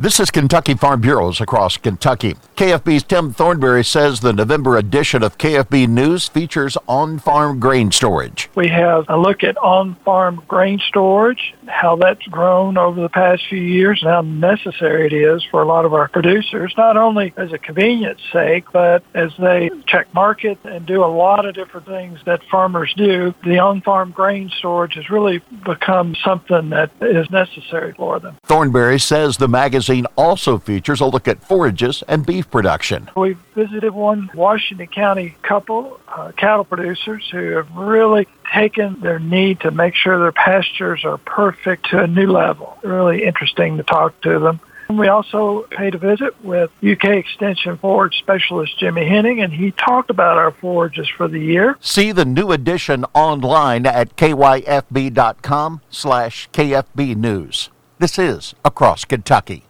This is Kentucky Farm Bureau's across Kentucky. KFB's Tim Thornberry says the November edition of KFB News features on farm grain storage. We have a look at on farm grain storage, how that's grown over the past few years, and how necessary it is for a lot of our producers, not only as a convenience sake, but as they check market and do a lot of different things that farmers do. The on farm grain storage has really become something that is necessary for them. Thornberry says the magazine also features a look at forages and beef production. We visited one Washington County couple, uh, cattle producers, who have really taken their need to make sure their pastures are perfect to a new level. Really interesting to talk to them. We also paid a visit with UK Extension Forage Specialist Jimmy Henning, and he talked about our forages for the year. See the new edition online at kyfb.com slash kfb news. This is Across Kentucky.